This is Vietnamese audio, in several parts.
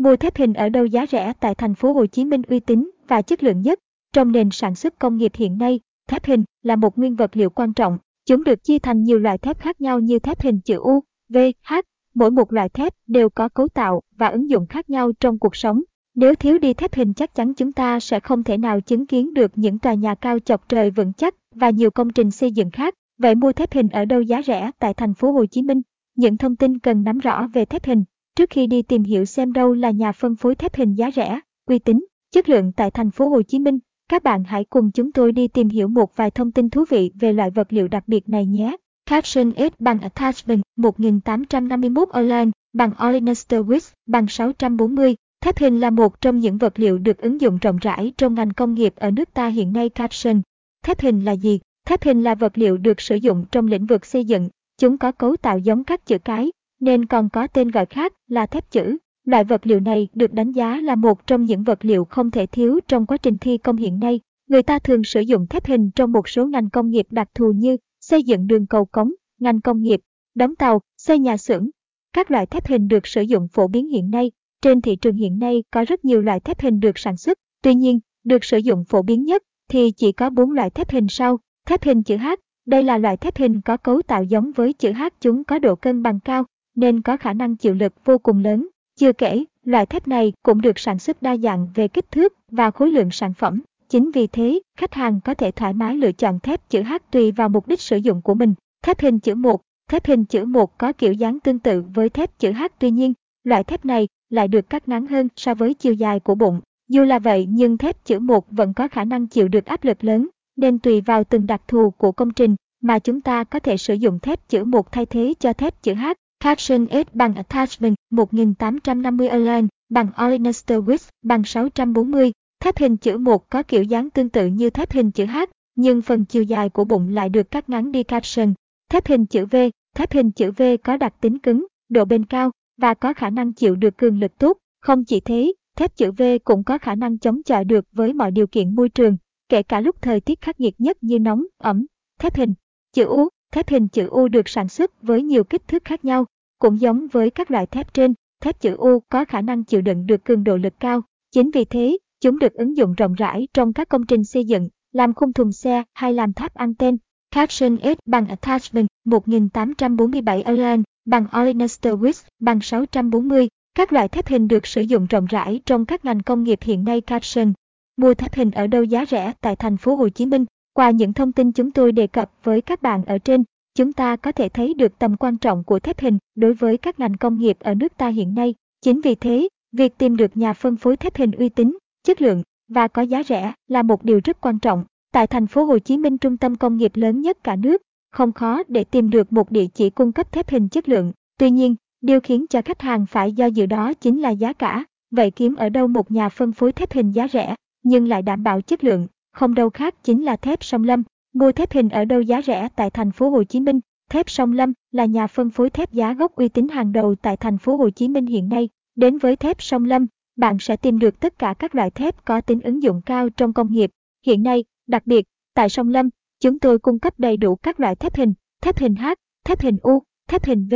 Mua thép hình ở đâu giá rẻ tại thành phố Hồ Chí Minh uy tín và chất lượng nhất. Trong nền sản xuất công nghiệp hiện nay, thép hình là một nguyên vật liệu quan trọng. Chúng được chia thành nhiều loại thép khác nhau như thép hình chữ U, V, H. Mỗi một loại thép đều có cấu tạo và ứng dụng khác nhau trong cuộc sống. Nếu thiếu đi thép hình chắc chắn chúng ta sẽ không thể nào chứng kiến được những tòa nhà cao chọc trời vững chắc và nhiều công trình xây dựng khác. Vậy mua thép hình ở đâu giá rẻ tại thành phố Hồ Chí Minh? Những thông tin cần nắm rõ về thép hình trước khi đi tìm hiểu xem đâu là nhà phân phối thép hình giá rẻ, uy tín, chất lượng tại thành phố Hồ Chí Minh. Các bạn hãy cùng chúng tôi đi tìm hiểu một vài thông tin thú vị về loại vật liệu đặc biệt này nhé. Caption S bằng Attachment 1851 Online bằng Olenester Wix bằng 640. Thép hình là một trong những vật liệu được ứng dụng rộng rãi trong ngành công nghiệp ở nước ta hiện nay. Caption Thép hình là gì? Thép hình là vật liệu được sử dụng trong lĩnh vực xây dựng. Chúng có cấu tạo giống các chữ cái, nên còn có tên gọi khác là thép chữ. Loại vật liệu này được đánh giá là một trong những vật liệu không thể thiếu trong quá trình thi công hiện nay. Người ta thường sử dụng thép hình trong một số ngành công nghiệp đặc thù như xây dựng đường cầu cống, ngành công nghiệp, đóng tàu, xây nhà xưởng. Các loại thép hình được sử dụng phổ biến hiện nay. Trên thị trường hiện nay có rất nhiều loại thép hình được sản xuất. Tuy nhiên, được sử dụng phổ biến nhất thì chỉ có 4 loại thép hình sau. Thép hình chữ H, đây là loại thép hình có cấu tạo giống với chữ H chúng có độ cân bằng cao, nên có khả năng chịu lực vô cùng lớn. Chưa kể, loại thép này cũng được sản xuất đa dạng về kích thước và khối lượng sản phẩm. Chính vì thế, khách hàng có thể thoải mái lựa chọn thép chữ H tùy vào mục đích sử dụng của mình. Thép hình chữ 1 Thép hình chữ 1 có kiểu dáng tương tự với thép chữ H tuy nhiên, loại thép này lại được cắt ngắn hơn so với chiều dài của bụng. Dù là vậy nhưng thép chữ 1 vẫn có khả năng chịu được áp lực lớn, nên tùy vào từng đặc thù của công trình mà chúng ta có thể sử dụng thép chữ 1 thay thế cho thép chữ H. Caption S bằng Attachment 1850 Align bằng Olenester Width bằng 640. Thép hình chữ 1 có kiểu dáng tương tự như thép hình chữ H, nhưng phần chiều dài của bụng lại được cắt ngắn đi caption. Thép hình chữ V, thép hình chữ V có đặc tính cứng, độ bền cao và có khả năng chịu được cường lực tốt. Không chỉ thế, thép chữ V cũng có khả năng chống chọi được với mọi điều kiện môi trường, kể cả lúc thời tiết khắc nghiệt nhất như nóng, ẩm. Thép hình chữ U, thép hình chữ U được sản xuất với nhiều kích thước khác nhau, cũng giống với các loại thép trên, thép chữ U có khả năng chịu đựng được cường độ lực cao. Chính vì thế, chúng được ứng dụng rộng rãi trong các công trình xây dựng, làm khung thùng xe hay làm tháp anten. Caption S bằng Attachment 1847 Allen bằng Olenester Width bằng 640. Các loại thép hình được sử dụng rộng rãi trong các ngành công nghiệp hiện nay. Caption Mua thép hình ở đâu giá rẻ tại thành phố Hồ Chí Minh? Qua những thông tin chúng tôi đề cập với các bạn ở trên, chúng ta có thể thấy được tầm quan trọng của thép hình đối với các ngành công nghiệp ở nước ta hiện nay. Chính vì thế, việc tìm được nhà phân phối thép hình uy tín, chất lượng và có giá rẻ là một điều rất quan trọng. Tại thành phố Hồ Chí Minh trung tâm công nghiệp lớn nhất cả nước, không khó để tìm được một địa chỉ cung cấp thép hình chất lượng. Tuy nhiên, điều khiến cho khách hàng phải do dự đó chính là giá cả. Vậy kiếm ở đâu một nhà phân phối thép hình giá rẻ, nhưng lại đảm bảo chất lượng, không đâu khác chính là thép sông Lâm. Mua thép hình ở đâu giá rẻ tại thành phố Hồ Chí Minh? Thép Sông Lâm là nhà phân phối thép giá gốc uy tín hàng đầu tại thành phố Hồ Chí Minh hiện nay. Đến với thép Sông Lâm, bạn sẽ tìm được tất cả các loại thép có tính ứng dụng cao trong công nghiệp. Hiện nay, đặc biệt, tại Sông Lâm, chúng tôi cung cấp đầy đủ các loại thép hình, thép hình H, thép hình U, thép hình V.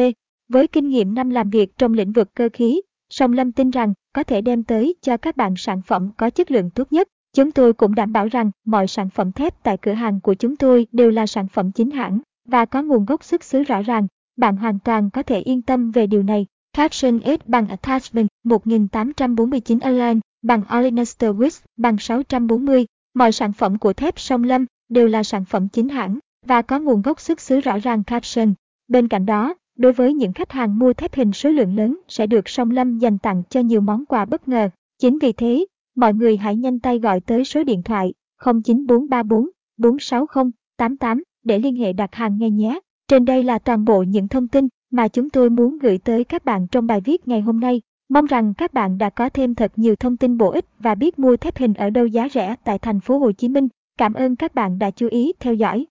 Với kinh nghiệm năm làm việc trong lĩnh vực cơ khí, Sông Lâm tin rằng có thể đem tới cho các bạn sản phẩm có chất lượng tốt nhất. Chúng tôi cũng đảm bảo rằng mọi sản phẩm thép tại cửa hàng của chúng tôi đều là sản phẩm chính hãng và có nguồn gốc xuất xứ rõ ràng. Bạn hoàn toàn có thể yên tâm về điều này. Caption S bằng Attachment 1849 Align bằng Olenester Wix bằng 640. Mọi sản phẩm của thép sông Lâm đều là sản phẩm chính hãng và có nguồn gốc xuất xứ rõ ràng caption. Bên cạnh đó, đối với những khách hàng mua thép hình số lượng lớn sẽ được sông Lâm dành tặng cho nhiều món quà bất ngờ. Chính vì thế, mọi người hãy nhanh tay gọi tới số điện thoại 09434 460 88 để liên hệ đặt hàng ngay nhé. Trên đây là toàn bộ những thông tin mà chúng tôi muốn gửi tới các bạn trong bài viết ngày hôm nay. Mong rằng các bạn đã có thêm thật nhiều thông tin bổ ích và biết mua thép hình ở đâu giá rẻ tại thành phố Hồ Chí Minh. Cảm ơn các bạn đã chú ý theo dõi.